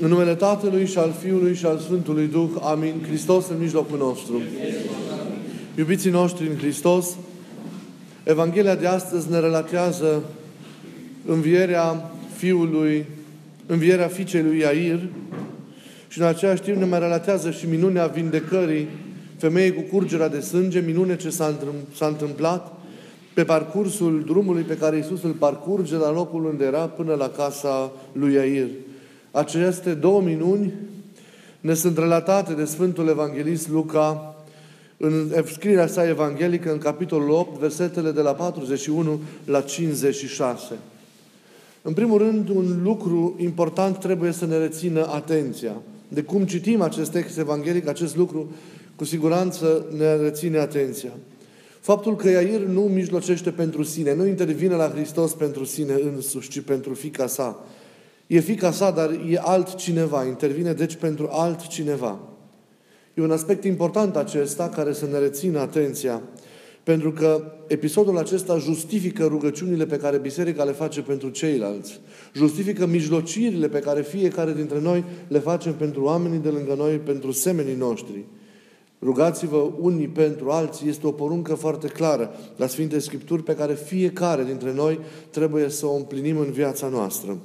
În numele Tatălui și al Fiului și al Sfântului Duh. Amin. Hristos în mijlocul nostru. Iubiții noștri în Hristos, Evanghelia de astăzi ne relatează învierea fiului, învierea fiicei lui Iair și în același timp ne mai relatează și minunea vindecării femeii cu curgerea de sânge, minune ce s-a, s-a întâmplat pe parcursul drumului pe care Iisus îl parcurge la locul unde era până la casa lui Iair. Aceste două minuni ne sunt relatate de Sfântul Evanghelist Luca în scrierea sa evanghelică în capitolul 8, versetele de la 41 la 56. În primul rând, un lucru important trebuie să ne rețină atenția. De cum citim acest text evanghelic, acest lucru cu siguranță ne reține atenția. Faptul că Iair nu mijlocește pentru sine, nu intervine la Hristos pentru sine însuși, ci pentru fica sa. E fica sa, dar e altcineva. Intervine deci pentru altcineva. E un aspect important acesta care să ne rețină atenția. Pentru că episodul acesta justifică rugăciunile pe care biserica le face pentru ceilalți. Justifică mijlocirile pe care fiecare dintre noi le facem pentru oamenii de lângă noi, pentru semenii noștri. Rugați-vă unii pentru alții este o poruncă foarte clară la Sfinte Scripturi pe care fiecare dintre noi trebuie să o împlinim în viața noastră.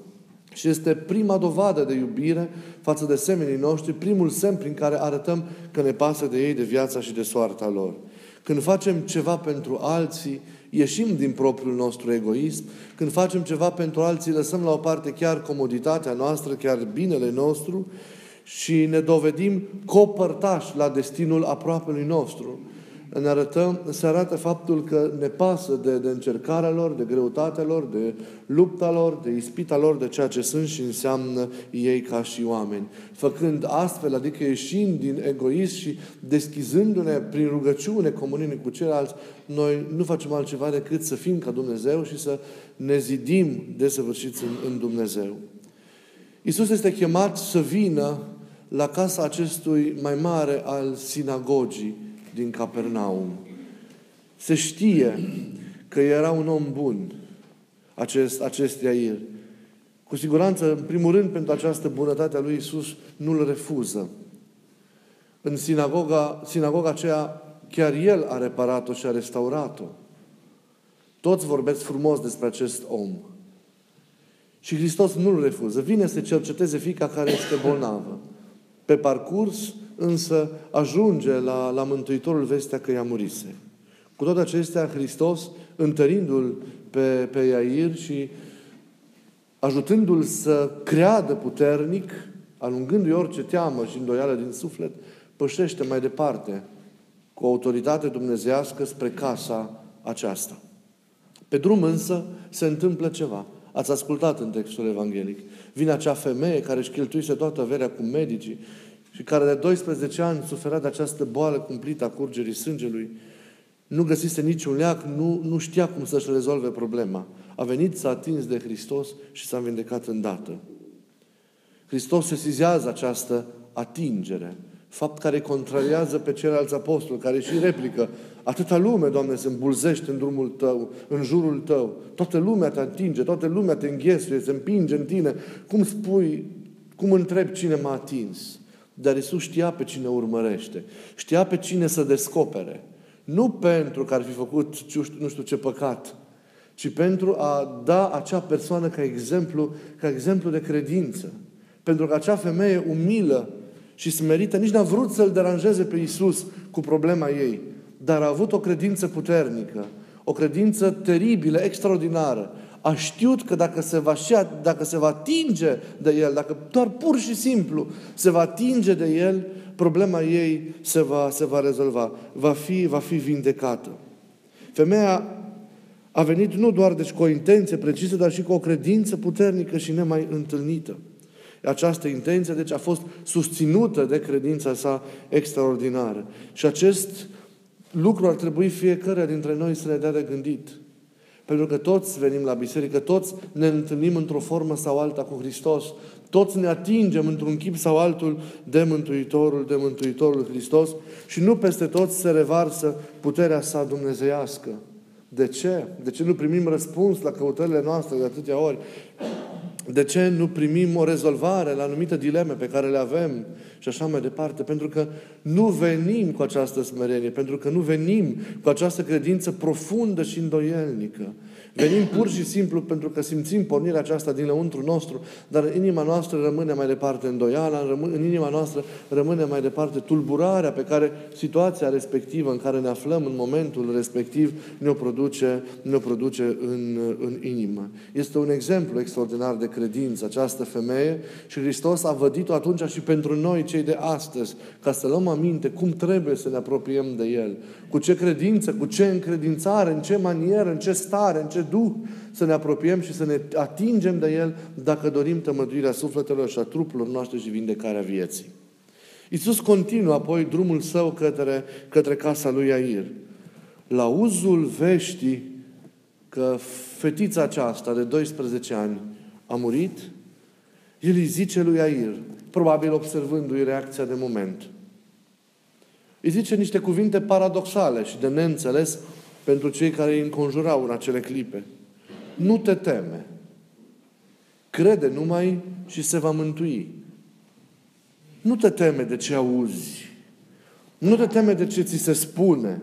Și este prima dovadă de iubire față de semenii noștri, primul semn prin care arătăm că ne pasă de ei, de viața și de soarta lor. Când facem ceva pentru alții, ieșim din propriul nostru egoism. Când facem ceva pentru alții, lăsăm la o parte chiar comoditatea noastră, chiar binele nostru și ne dovedim copărtași la destinul aproapelui nostru. Ne arătăm, se arată faptul că ne pasă de, de încercarea lor, de greutatea lor, de lupta lor, de ispita lor, de ceea ce sunt și înseamnă ei ca și oameni. Făcând astfel, adică ieșind din egoism și deschizându-ne prin rugăciune comunine cu ceilalți, noi nu facem altceva decât să fim ca Dumnezeu și să ne zidim desăvârșiți în, în Dumnezeu. Iisus este chemat să vină la casa acestui mai mare al sinagogii din Capernaum. Se știe că era un om bun, acest, acest Iair. Cu siguranță, în primul rând, pentru această bunătate a lui Isus, nu-l refuză. În sinagoga, sinagoga aceea, chiar el a reparat-o și a restaurat-o. Toți vorbesc frumos despre acest om. Și Hristos nu-l refuză. Vine să cerceteze fica care este bolnavă. Pe parcurs, însă, ajunge la, la Mântuitorul vestea că ea murise. Cu toate acestea, Hristos, întărindu-l pe, pe Iair și ajutându-l să creadă puternic, alungându-i orice teamă și îndoială din suflet, pășește mai departe cu autoritate dumnezească spre casa aceasta. Pe drum însă se întâmplă ceva. Ați ascultat în textul evanghelic. Vine acea femeie care își cheltuise toată averea cu medicii și care de 12 ani suferea de această boală cumplită a curgerii sângelui, nu găsise niciun leac, nu, nu știa cum să-și rezolve problema. A venit, s-a atins de Hristos și s-a vindecat îndată. Hristos sesizează această atingere, fapt care contrariază pe ceilalți apostoli, care și replică, atâta lume, Doamne, se îmbulzește în drumul Tău, în jurul Tău, toată lumea te atinge, toată lumea te înghesuie, se împinge în Tine. Cum spui, cum întrebi cine m-a atins? Dar Isus știa pe cine urmărește. Știa pe cine să descopere. Nu pentru că ar fi făcut nu știu ce păcat, ci pentru a da acea persoană ca exemplu, ca exemplu de credință. Pentru că acea femeie umilă și smerită nici n-a vrut să-L deranjeze pe Isus cu problema ei, dar a avut o credință puternică, o credință teribilă, extraordinară, a știut că dacă se va, dacă se va atinge de el, dacă doar pur și simplu se va atinge de el, problema ei se va, se va rezolva. Va fi, va fi vindecată. Femeia a venit nu doar deci, cu o intenție precisă, dar și cu o credință puternică și nemai întâlnită. Această intenție, deci, a fost susținută de credința sa extraordinară. Și acest lucru ar trebui fiecare dintre noi să ne dea de gândit. Pentru că toți venim la biserică, toți ne întâlnim într-o formă sau alta cu Hristos, toți ne atingem într-un chip sau altul de Mântuitorul, de Mântuitorul Hristos și nu peste toți se revarsă puterea sa dumnezeiască. De ce? De ce nu primim răspuns la căutările noastre de atâtea ori? De ce nu primim o rezolvare la anumite dileme pe care le avem și așa mai departe? Pentru că nu venim cu această smerenie, pentru că nu venim cu această credință profundă și îndoielnică. Venim pur și simplu pentru că simțim pornirea aceasta din lăuntru nostru, dar în inima noastră rămâne mai departe îndoiala, în inima noastră rămâne mai departe tulburarea pe care situația respectivă în care ne aflăm în momentul respectiv ne-o produce, ne-o produce în, în inimă. Este un exemplu extraordinar de credință această femeie și Hristos a vădit-o atunci și pentru noi, cei de astăzi, ca să luăm aminte cum trebuie să ne apropiem de El, cu ce credință, cu ce încredințare, în ce manieră, în ce stare, în ce Duh să ne apropiem și să ne atingem de El dacă dorim tămăduirea sufletelor și a trupurilor noastre și vindecarea vieții. Iisus continuă apoi drumul său către, către casa lui Air. La uzul veștii că fetița aceasta de 12 ani a murit, el îi zice lui Air, probabil observându-i reacția de moment. Îi zice niște cuvinte paradoxale și de neînțeles pentru cei care îi înconjurau în acele clipe. Nu te teme. Crede numai și se va mântui. Nu te teme de ce auzi. Nu te teme de ce ți se spune.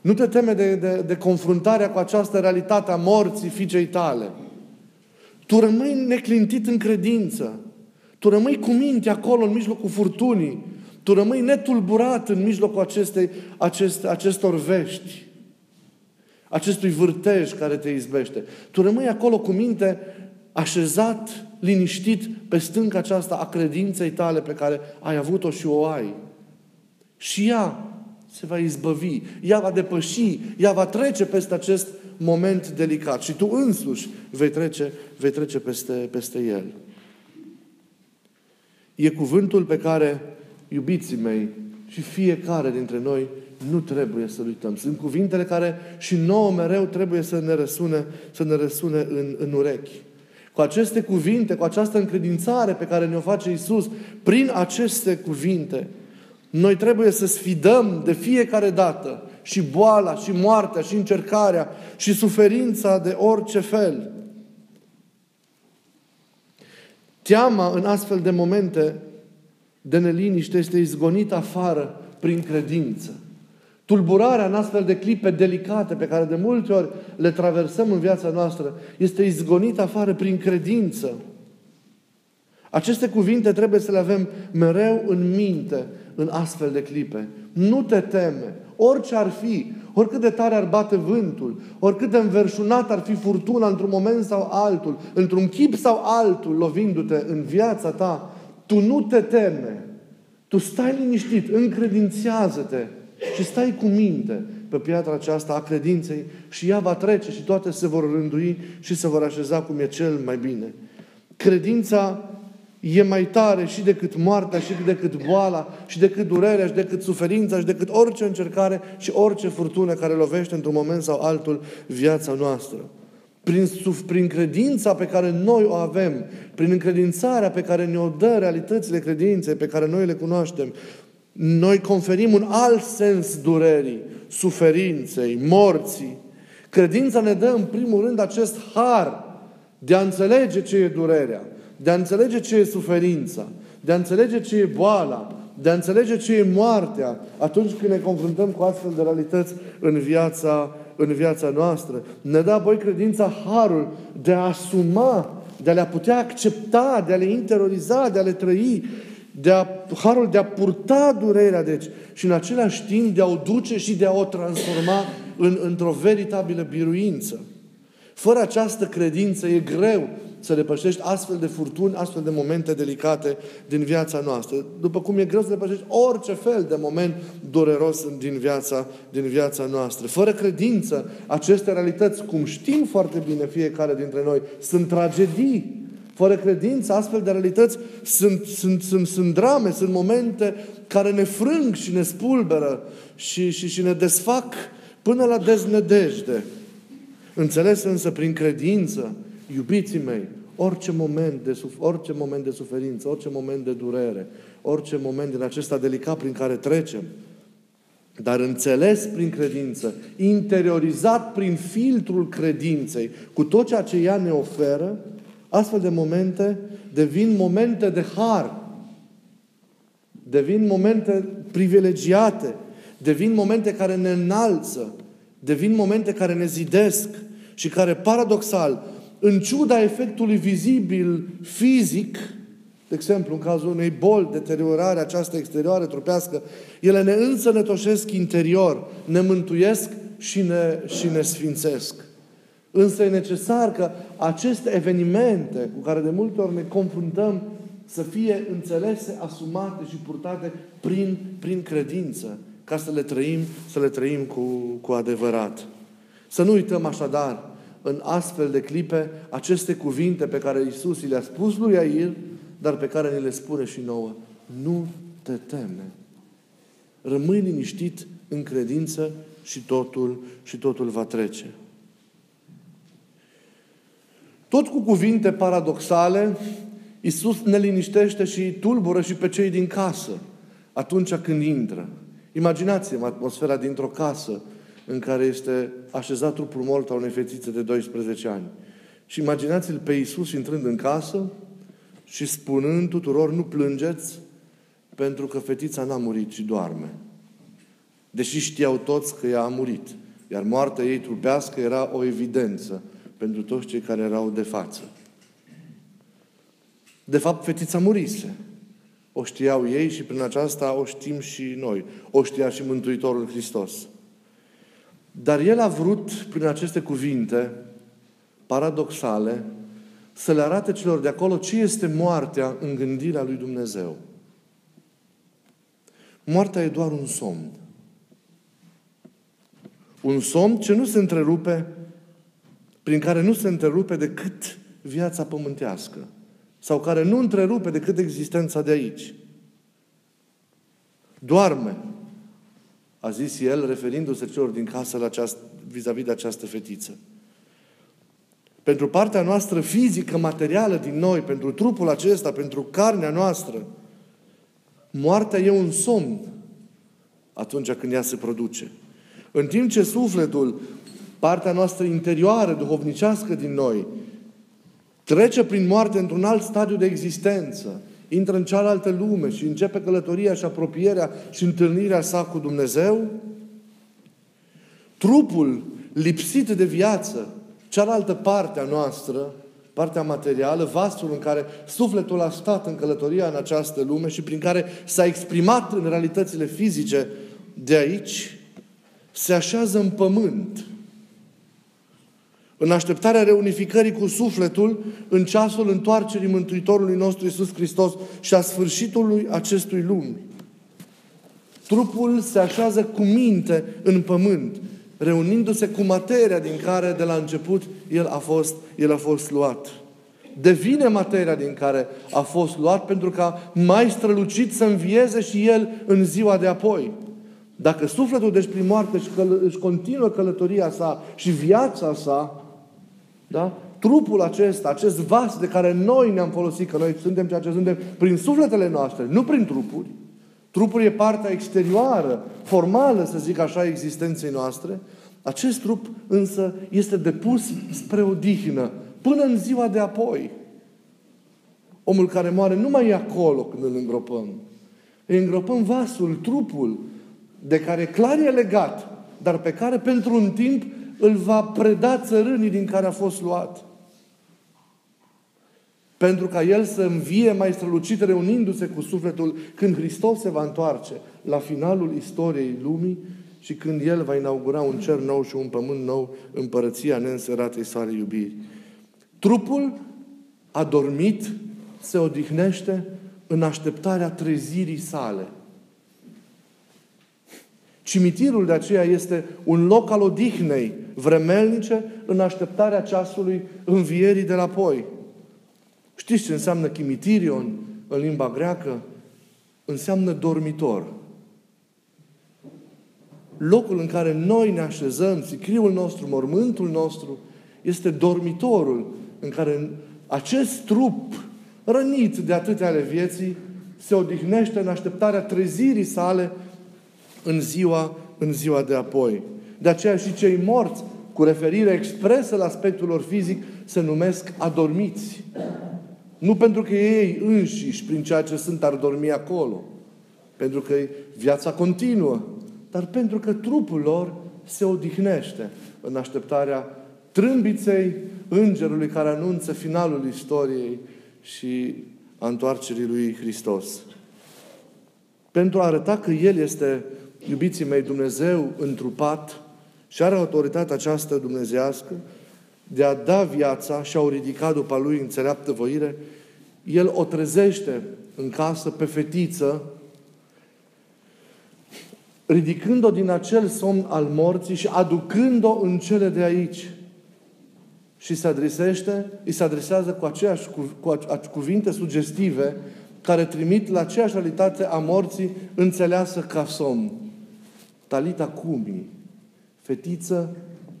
Nu te teme de, de, de confruntarea cu această realitate a morții fiicei tale. Tu rămâi neclintit în credință. Tu rămâi cu minte acolo în mijlocul furtunii. Tu rămâi netulburat în mijlocul acestei, aceste, acestor vești acestui vârtej care te izbește. Tu rămâi acolo cu minte așezat, liniștit pe stânca aceasta a credinței tale pe care ai avut-o și o ai. Și ea se va izbăvi, ea va depăși, ea va trece peste acest moment delicat și tu însuși vei trece, vei trece peste, peste el. E cuvântul pe care, iubiții mei, și fiecare dintre noi nu trebuie să uităm. Sunt cuvintele care și nouă mereu trebuie să ne răsune, să ne răsune în, în urechi. Cu aceste cuvinte, cu această încredințare pe care ne-o face Isus, prin aceste cuvinte, noi trebuie să sfidăm de fiecare dată și boala, și moartea, și încercarea, și suferința de orice fel. Teama în astfel de momente de neliniște este izgonită afară prin credință. Tulburarea în astfel de clipe delicate pe care de multe ori le traversăm în viața noastră este izgonită afară prin credință. Aceste cuvinte trebuie să le avem mereu în minte în astfel de clipe. Nu te teme, orice ar fi, oricât de tare ar bate vântul, oricât de înverșunat ar fi furtuna într-un moment sau altul, într-un chip sau altul lovindu-te în viața ta, tu nu te teme. Tu stai liniștit, încredințează-te și stai cu minte pe piatra aceasta a credinței și ea va trece și toate se vor rândui și se vor așeza cum e cel mai bine. Credința e mai tare și decât moartea, și decât boala, și decât durerea, și decât suferința, și decât orice încercare și orice furtună care lovește într-un moment sau altul viața noastră. Prin, prin credința pe care noi o avem, prin încredințarea pe care ne-o dă realitățile credinței, pe care noi le cunoaștem, noi conferim un alt sens durerii, suferinței, morții. Credința ne dă în primul rând acest har de a înțelege ce e durerea, de a înțelege ce e suferința, de a înțelege ce e boala, de a înțelege ce e moartea atunci când ne confruntăm cu astfel de realități în viața, în viața noastră. Ne dă apoi credința harul de a asuma, de a le putea accepta, de a le interioriza, de a le trăi de a, harul de a purta durerea, deci, și în același timp de a o duce și de a o transforma în, într-o veritabilă biruință. Fără această credință e greu să depășești astfel de furtuni, astfel de momente delicate din viața noastră. După cum e greu să depășești orice fel de moment dureros din viața, din viața noastră. Fără credință, aceste realități, cum știm foarte bine fiecare dintre noi, sunt tragedii fără credință, astfel de realități sunt, sunt, sunt, sunt drame, sunt momente care ne frâng și ne spulberă și, și, și ne desfac până la deznădejde. Înțeles însă prin credință, iubiții mei, orice moment, de, orice moment de suferință, orice moment de durere, orice moment din acesta delicat prin care trecem, dar înțeles prin credință, interiorizat prin filtrul credinței, cu tot ceea ce ea ne oferă, Astfel de momente devin momente de har. Devin momente privilegiate. Devin momente care ne înalță. Devin momente care ne zidesc și care, paradoxal, în ciuda efectului vizibil, fizic, de exemplu, în cazul unei boli, deteriorare aceasta exterioară, trupească, ele ne însănătoșesc interior, ne mântuiesc și ne, și ne sfințesc. Însă e necesar că aceste evenimente cu care de multe ori ne confruntăm să fie înțelese, asumate și purtate prin, prin credință, ca să le trăim, să le trăim cu, cu adevărat. Să nu uităm așadar în astfel de clipe aceste cuvinte pe care Isus le-a spus lui Iair, dar pe care ne le spune și nouă. Nu te teme. Rămâi liniștit în credință și totul, și totul va trece. Tot cu cuvinte paradoxale, Iisus ne liniștește și tulbură și pe cei din casă atunci când intră. Imaginați-vă atmosfera dintr-o casă în care este așezat trupul mort al unei fetițe de 12 ani. Și imaginați-l pe Iisus intrând în casă și spunând tuturor, nu plângeți pentru că fetița n-a murit, ci doarme. Deși știau toți că ea a murit. Iar moartea ei trupească era o evidență pentru toți cei care erau de față. De fapt, fetița murise. O știau ei și prin aceasta o știm și noi. O știa și Mântuitorul Hristos. Dar El a vrut, prin aceste cuvinte paradoxale, să le arate celor de acolo ce este moartea în gândirea lui Dumnezeu. Moartea e doar un somn. Un somn ce nu se întrerupe, prin care nu se întrerupe decât viața pământească. Sau care nu întrerupe decât existența de aici. Doarme. A zis el, referindu-se celor din casă la aceast, vis-a-vis de această fetiță. Pentru partea noastră fizică, materială din noi, pentru trupul acesta, pentru carnea noastră, moartea e un somn atunci când ea se produce. În timp ce sufletul, partea noastră interioară, duhovnicească din noi, trece prin moarte într-un alt stadiu de existență, intră în cealaltă lume și începe călătoria și apropierea și întâlnirea sa cu Dumnezeu, trupul lipsit de viață, cealaltă parte a noastră, partea materială, vasul în care sufletul a stat în călătoria în această lume și prin care s-a exprimat în realitățile fizice de aici, se așează în pământ. În așteptarea reunificării cu sufletul, în ceasul întoarcerii Mântuitorului nostru Iisus Hristos și a sfârșitului acestui lumi. Trupul se așează cu minte în pământ, reunindu-se cu materia din care de la început el a fost, el a fost luat. Devine materia din care a fost luat pentru ca mai strălucit să învieze și el în ziua de apoi. Dacă sufletul, deci prin moarte, își, căl- își continuă călătoria sa și viața sa, da? trupul acesta, acest vas de care noi ne-am folosit, că noi suntem ceea ce suntem, prin sufletele noastre, nu prin trupuri. Trupul e partea exterioară, formală, să zic așa, existenței noastre. Acest trup însă este depus spre odihnă, până în ziua de apoi. Omul care moare nu mai e acolo când îl îngropăm. Îi îngropăm vasul, trupul, de care clar e legat, dar pe care pentru un timp îl va preda țărânii din care a fost luat. Pentru ca el să învie mai strălucit, reunindu-se cu sufletul când Hristos se va întoarce la finalul istoriei lumii și când El va inaugura un cer nou și un pământ nou, împărăția neînseratei sale iubiri. Trupul a dormit, se odihnește în așteptarea trezirii sale – Cimitirul de aceea este un loc al odihnei vremelnice în așteptarea ceasului învierii de la poi. Știți ce înseamnă chimitirion în limba greacă? Înseamnă dormitor. Locul în care noi ne așezăm, sicriul nostru, mormântul nostru, este dormitorul în care acest trup rănit de atâtea ale vieții se odihnește în așteptarea trezirii sale în ziua, în ziua de apoi. De aceea și cei morți, cu referire expresă la aspectul lor fizic, se numesc adormiți. Nu pentru că ei înșiși, prin ceea ce sunt, ar dormi acolo. Pentru că viața continuă. Dar pentru că trupul lor se odihnește în așteptarea trâmbiței îngerului care anunță finalul istoriei și a întoarcerii lui Hristos. Pentru a arăta că El este, iubiții mei, Dumnezeu întrupat și are autoritatea această dumnezească de a da viața și a o ridica după Lui înțeleaptă voire, El o trezește în casă pe fetiță, ridicând-o din acel somn al morții și aducând-o în cele de aici. Și se adresește, îi se adresează cu aceeași cu cuvinte sugestive care trimit la aceeași realitate a morții înțeleasă ca somn. Talita cumi, fetiță,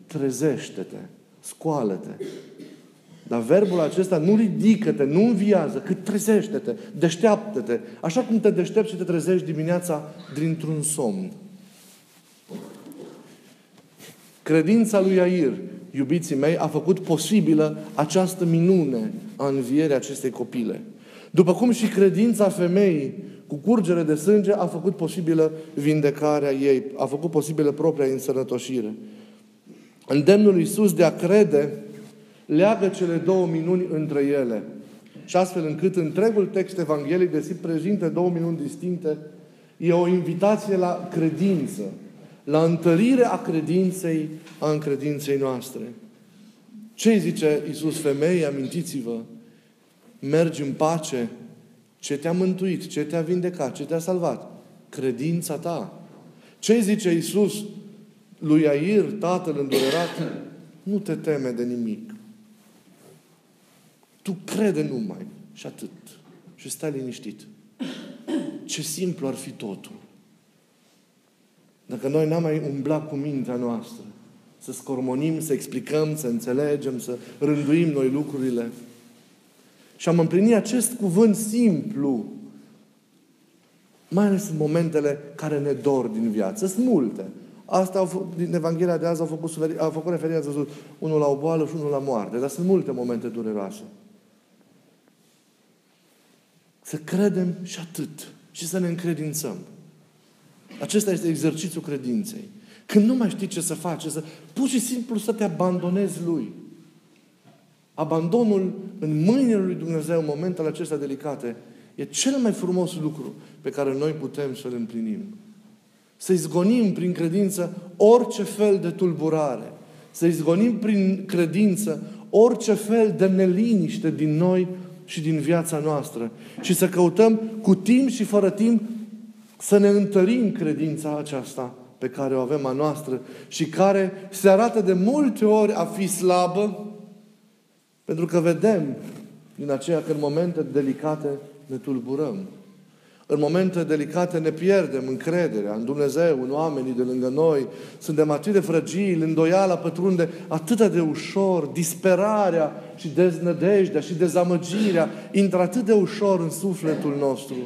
trezește-te, scoală-te. Dar verbul acesta nu ridică-te, nu înviază, cât trezește-te, deșteaptă-te. Așa cum te deștepți și te trezești dimineața dintr-un somn. Credința lui Air, iubiții mei, a făcut posibilă această minune a învierii acestei copile. După cum și credința femeii cu curgere de sânge a făcut posibilă vindecarea ei, a făcut posibilă propria însănătoșire. Îndemnul lui Iisus de a crede leagă cele două minuni între ele. Și astfel încât întregul text evanghelic de prezintă două minuni distincte, e o invitație la credință, la întărire a credinței, a încredinței noastre. Ce zice Iisus femeii? Amintiți-vă, mergi în pace, ce te-a mântuit, ce te-a vindecat, ce te-a salvat? Credința ta. Ce zice Iisus lui Air, tatăl îndurerat? Nu te teme de nimic. Tu crede numai și atât. Și stai liniștit. Ce simplu ar fi totul. Dacă noi n-am mai umblat cu mintea noastră, să scormonim, să explicăm, să înțelegem, să rânduim noi lucrurile, și am împlinit acest cuvânt simplu, mai ales în momentele care ne dor din viață. Sunt multe. Asta au făcut, din Evanghelia de azi au făcut, au făcut referire, ați văzut, unul la o boală și unul la moarte. Dar sunt multe momente dureroase. Să credem și atât. Și să ne încredințăm. Acesta este exercițiul credinței. Când nu mai știi ce să faci, să, pur și simplu să te abandonezi Lui. Abandonul în mâinile lui Dumnezeu în momentele acestea delicate e cel mai frumos lucru pe care noi putem să-l împlinim. Să izgonim prin credință orice fel de tulburare. Să izgonim prin credință orice fel de neliniște din noi și din viața noastră. Și să căutăm cu timp și fără timp să ne întărim credința aceasta pe care o avem a noastră și care se arată de multe ori a fi slabă, pentru că vedem din aceea că în momente delicate ne tulburăm. În momente delicate ne pierdem încrederea în Dumnezeu, în oamenii de lângă noi. Suntem atât de fragili, îndoiala pătrunde atât de ușor, disperarea și deznădejdea și dezamăgirea intră atât de ușor în sufletul nostru.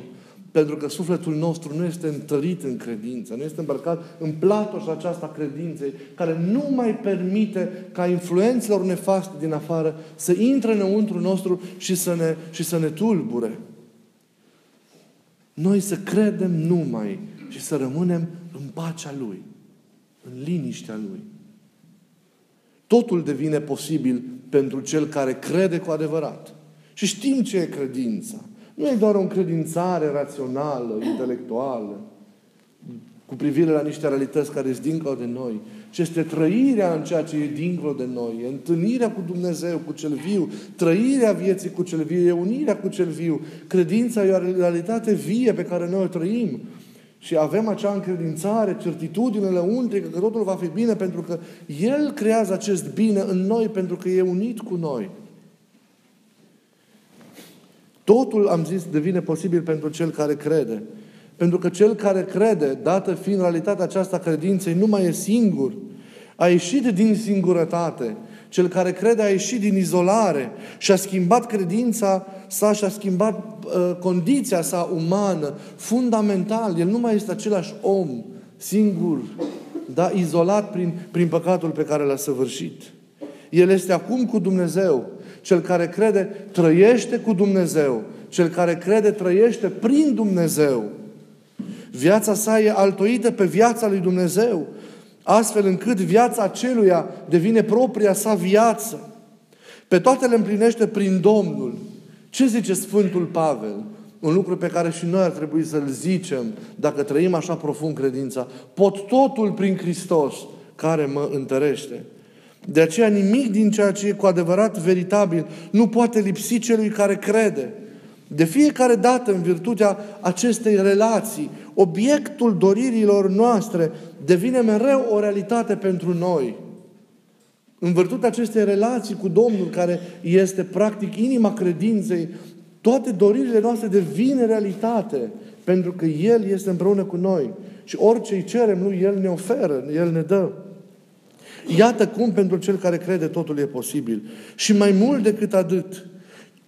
Pentru că sufletul nostru nu este întărit în credință, nu este îmbrăcat în platoșa aceasta credinței, care nu mai permite ca influențelor nefaste din afară să intre înăuntru nostru și să ne, și să ne tulbure. Noi să credem numai și să rămânem în pacea Lui, în liniștea Lui. Totul devine posibil pentru cel care crede cu adevărat. Și știm ce e credința. Nu e doar o încredințare rațională, intelectuală, cu privire la niște realități care sunt dincolo de noi, ci este trăirea în ceea ce e dincolo de noi, e întâlnirea cu Dumnezeu, cu cel viu, trăirea vieții cu cel viu, e unirea cu cel viu. Credința e o realitate vie pe care noi o trăim. Și avem acea încredințare, certitudinele untrică că totul va fi bine pentru că El creează acest bine în noi pentru că e unit cu noi. Totul, am zis, devine posibil pentru cel care crede. Pentru că cel care crede, dată fiind realitatea aceasta credinței, nu mai e singur. A ieșit din singurătate. Cel care crede a ieșit din izolare și a schimbat credința sa și a schimbat uh, condiția sa umană, fundamental. El nu mai este același om, singur, dar izolat prin, prin păcatul pe care l-a săvârșit. El este acum cu Dumnezeu. Cel care crede trăiește cu Dumnezeu. Cel care crede trăiește prin Dumnezeu. Viața sa e altoită pe viața lui Dumnezeu, astfel încât viața aceluia devine propria sa viață. Pe toate le împlinește prin Domnul. Ce zice Sfântul Pavel? Un lucru pe care și noi ar trebui să-l zicem dacă trăim așa profund credința. Pot totul prin Hristos care mă întărește. De aceea nimic din ceea ce e cu adevărat veritabil nu poate lipsi celui care crede. De fiecare dată, în virtutea acestei relații, obiectul doririlor noastre devine mereu o realitate pentru noi. În virtutea acestei relații cu Domnul, care este practic inima credinței, toate doririle noastre devin realitate, pentru că El este împreună cu noi. Și orice îi cerem lui, El ne oferă, El ne dă. Iată cum pentru cel care crede totul e posibil. Și mai mult decât atât,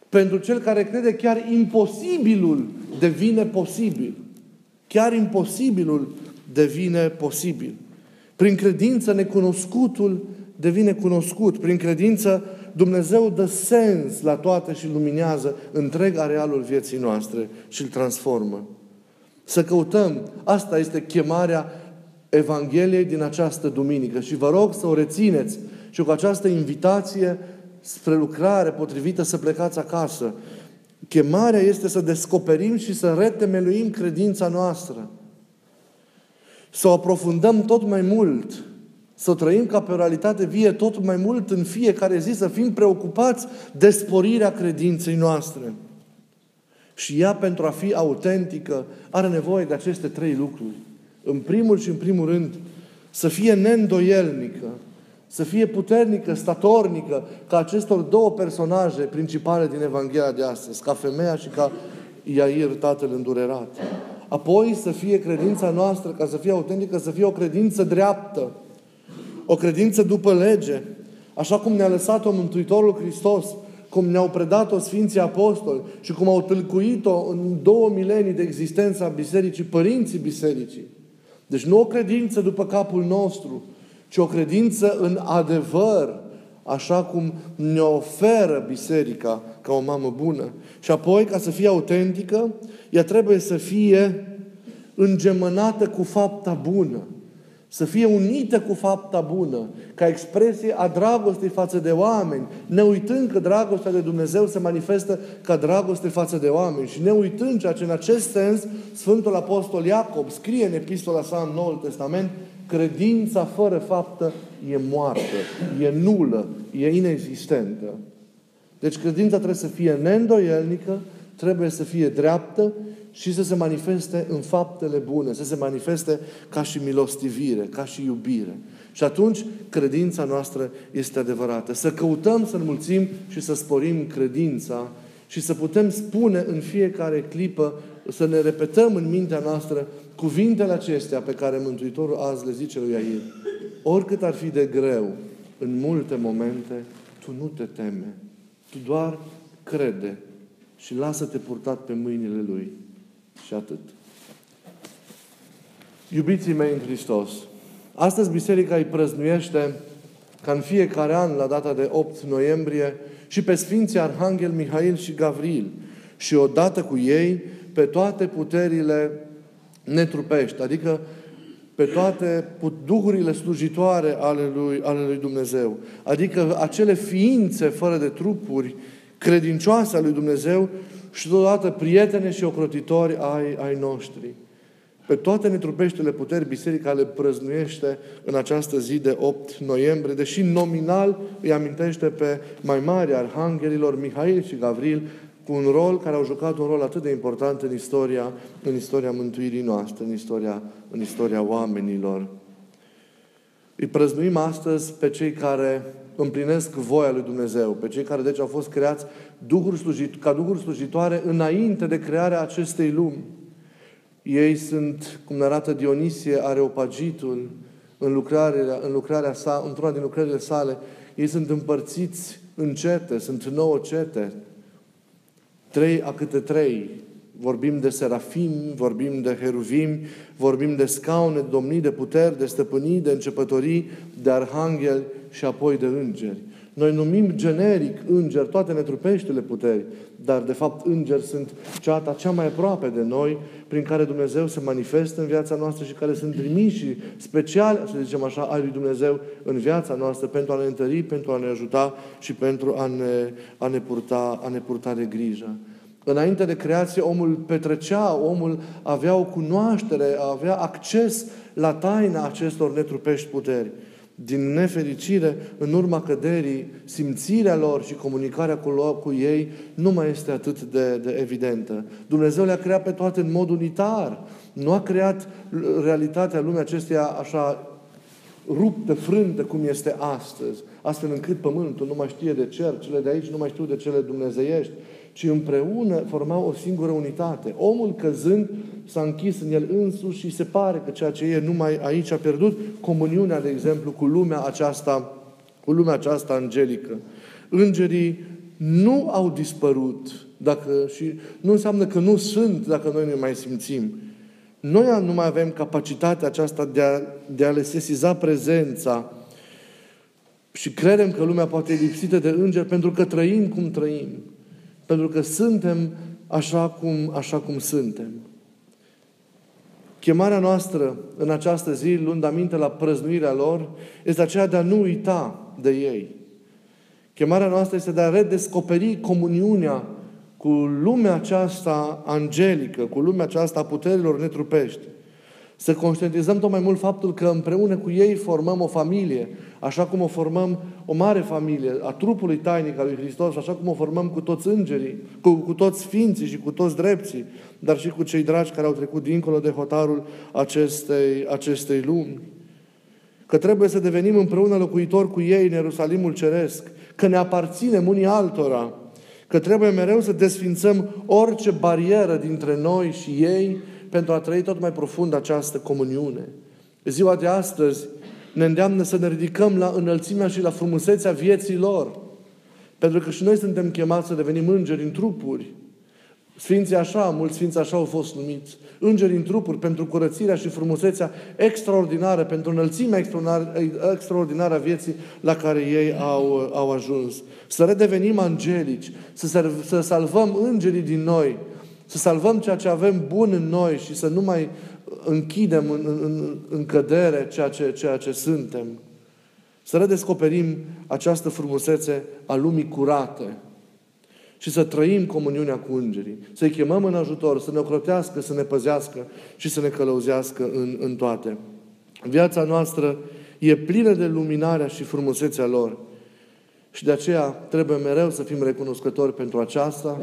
pentru cel care crede chiar imposibilul devine posibil. Chiar imposibilul devine posibil. Prin credință necunoscutul devine cunoscut. Prin credință Dumnezeu dă sens la toate și luminează întreg arealul vieții noastre și îl transformă. Să căutăm. Asta este chemarea Evangheliei din această duminică. Și vă rog să o rețineți și cu această invitație spre lucrare potrivită să plecați acasă. Chemarea este să descoperim și să retemeluim credința noastră. Să o aprofundăm tot mai mult. Să o trăim ca pe o realitate vie tot mai mult în fiecare zi, să fim preocupați de sporirea credinței noastre. Și ea, pentru a fi autentică, are nevoie de aceste trei lucruri. În primul și în primul rând, să fie neîndoielnică, să fie puternică, statornică, ca acestor două personaje principale din Evanghelia de astăzi, ca femeia și ca Iair, tatăl îndurerat. Apoi să fie credința noastră, ca să fie autentică, să fie o credință dreaptă, o credință după lege, așa cum ne-a lăsat-o Mântuitorul Hristos, cum ne-au predat-o Sfinții Apostoli și cum au tâlcuit-o în două milenii de existență a Bisericii, părinții Bisericii. Deci nu o credință după capul nostru, ci o credință în adevăr, așa cum ne oferă biserica ca o mamă bună. Și apoi, ca să fie autentică, ea trebuie să fie îngemănată cu fapta bună. Să fie unită cu fapta bună, ca expresie a dragostei față de oameni, ne uitând că dragostea de Dumnezeu se manifestă ca dragoste față de oameni și ne uitând ceea ce în acest sens Sfântul Apostol Iacob scrie în epistola sa în Noul Testament, credința fără faptă e moartă, e nulă, e inexistentă. Deci credința trebuie să fie neîndoielnică, trebuie să fie dreaptă și să se manifeste în faptele bune, să se manifeste ca și milostivire, ca și iubire. Și atunci credința noastră este adevărată. Să căutăm să înmulțim și să sporim credința și să putem spune în fiecare clipă, să ne repetăm în mintea noastră cuvintele acestea pe care Mântuitorul azi le zice lui Iair. Oricât ar fi de greu, în multe momente, tu nu te teme. Tu doar crede și lasă-te purtat pe mâinile Lui. Și atât. Iubiții mei în Hristos, astăzi Biserica îi prăznuiește ca în fiecare an, la data de 8 noiembrie, și pe Sfinții Arhanghel Mihail și Gavril, și odată cu ei pe toate puterile netrupești, adică pe toate duhurile slujitoare ale lui, ale lui Dumnezeu, adică acele ființe fără de trupuri credincioase ale lui Dumnezeu și totodată prietene și ocrotitori ai, ai noștri. Pe toate netrupeștele puteri, Biserica le prăznuiește în această zi de 8 noiembrie, deși nominal îi amintește pe mai mari arhanghelilor Mihail și Gavril, cu un rol care au jucat un rol atât de important în istoria, în istoria mântuirii noastre, în istoria, în istoria oamenilor. Îi prăznuim astăzi pe cei care împlinesc voia lui Dumnezeu, pe cei care deci au fost creați duhuri slujit, ca duhuri slujitoare înainte de crearea acestei lumi. Ei sunt, cum ne arată Dionisie Areopagitul, în lucrarea, în lucrarea sa, într-una din lucrările sale, ei sunt împărțiți în cete, sunt nouă cete, trei a câte trei. Vorbim de serafim, vorbim de heruvim, vorbim de scaune, de domnii, de puteri, de stăpânii, de începătorii, de arhangheli și apoi de îngeri. Noi numim generic înger toate netrupeștile puteri, dar de fapt îngeri sunt ceata cea mai aproape de noi, prin care Dumnezeu se manifestă în viața noastră și care sunt trimiși special, să zicem așa, ai lui Dumnezeu în viața noastră pentru a ne întări, pentru a ne ajuta și pentru a ne, a ne, purta, a ne purta de grijă. Înainte de creație, omul petrecea, omul avea o cunoaștere, avea acces la taina acestor netrupești puteri. Din nefericire, în urma căderii, simțirea lor și comunicarea cu, lor, cu ei nu mai este atât de, de evidentă. Dumnezeu le-a creat pe toate în mod unitar. Nu a creat realitatea lumii acesteia așa ruptă, frântă cum este astăzi, astfel încât pământul nu mai știe de cer, cele de aici nu mai știu de cele dumnezeiești, ci împreună formau o singură unitate. Omul căzând s-a închis în el însuși și se pare că ceea ce e numai aici a pierdut comuniunea, de exemplu, cu lumea aceasta, cu lumea aceasta angelică. Îngerii nu au dispărut dacă, și nu înseamnă că nu sunt dacă noi ne mai simțim. Noi nu mai avem capacitatea aceasta de a, de a le sesiza prezența și credem că lumea poate fi lipsită de îngeri pentru că trăim cum trăim. Pentru că suntem așa cum, așa cum suntem. Chemarea noastră în această zi, luând aminte la prăznuirea lor, este aceea de a nu uita de ei. Chemarea noastră este de a redescoperi comuniunea cu lumea aceasta angelică, cu lumea aceasta a puterilor netrupești. Să conștientizăm tot mai mult faptul că împreună cu ei formăm o familie, așa cum o formăm o mare familie a trupului tainic al lui Hristos, așa cum o formăm cu toți îngerii, cu, cu toți sfinții și cu toți drepții, dar și cu cei dragi care au trecut dincolo de hotarul acestei, acestei lumi. Că trebuie să devenim împreună locuitori cu ei în Ierusalimul Ceresc, că ne aparținem unii altora, că trebuie mereu să desfințăm orice barieră dintre noi și ei pentru a trăi tot mai profund această comuniune. Ziua de astăzi ne îndeamnă să ne ridicăm la înălțimea și la frumusețea vieții lor. Pentru că și noi suntem chemați să devenim îngeri în trupuri. Sfinții așa, mulți sfinți așa au fost numiți. Îngeri în trupuri pentru curățirea și frumusețea extraordinară, pentru înălțimea extraordinară a vieții la care ei au, au ajuns. Să redevenim angelici, să, să salvăm îngerii din noi, să salvăm ceea ce avem bun în noi și să nu mai închidem în, în, în cădere ceea ce, ceea ce suntem. Să redescoperim această frumusețe a lumii curate și să trăim comuniunea cu îngerii. Să-i chemăm în ajutor, să ne ocrotească, să ne păzească și să ne călăuzească în, în toate. Viața noastră e plină de luminarea și frumusețea lor. Și de aceea trebuie mereu să fim recunoscători pentru aceasta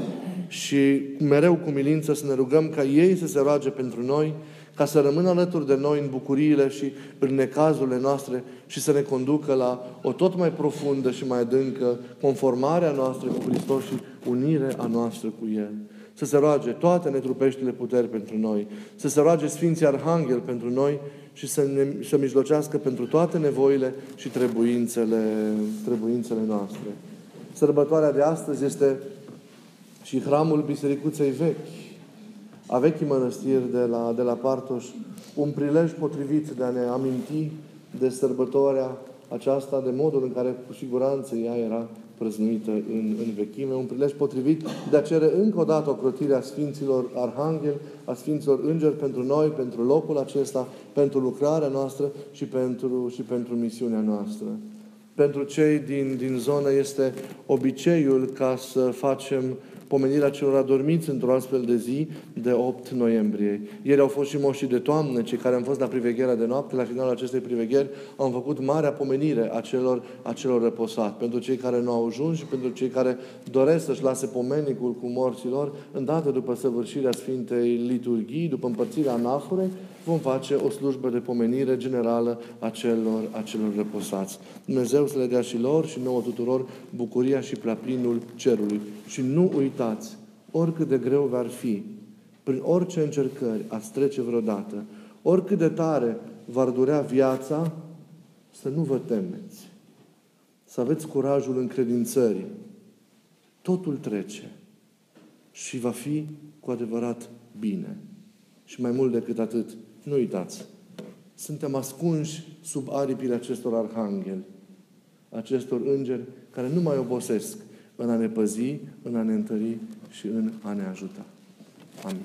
și mereu cu milință să ne rugăm ca ei să se roage pentru noi, ca să rămână alături de noi în bucuriile și în necazurile noastre și să ne conducă la o tot mai profundă și mai adâncă conformarea noastră cu Hristos și unire a noastră cu El. Să se roage toate netrupeștile puteri pentru noi, să se roage Sfinții Arhanghel pentru noi și să, ne, să mijlocească pentru toate nevoile și trebuințele, trebuințele noastre. Sărbătoarea de astăzi este și hramul Bisericuței Vechi, a vechii mănăstiri de la, de la Partoș, un prilej potrivit de a ne aminti de sărbătoarea aceasta, de modul în care cu siguranță ea era prăznuită în, în vechime, un prilej potrivit de a cere încă o dată ocrotirea Sfinților Arhanghel, a Sfinților Îngeri pentru noi, pentru locul acesta, pentru lucrarea noastră și pentru, și pentru misiunea noastră. Pentru cei din, din zonă este obiceiul ca să facem pomenirea celor adormiți într-o astfel de zi de 8 noiembrie. Ieri au fost și moșii de toamnă, cei care am fost la privegherea de noapte. La finalul acestei privegheri am făcut marea pomenire a celor, a celor reposat. Pentru cei care nu au ajuns și pentru cei care doresc să-și lase pomenicul cu morților, îndată după săvârșirea Sfintei Liturghii, după împărțirea anafurei, vom face o slujbă de pomenire generală a celor, a celor reposați. Dumnezeu să le dea și lor și nouă tuturor bucuria și plaplinul cerului. Și nu uitați, oricât de greu va fi, prin orice încercări ați trece vreodată, oricât de tare v-ar durea viața, să nu vă temeți. Să aveți curajul încredințării. Totul trece și va fi cu adevărat bine. Și mai mult decât atât, nu uitați, suntem ascunși sub aripile acestor arhangheli, acestor îngeri care nu mai obosesc în a ne păzi, în a ne întări și în a ne ajuta. Amin.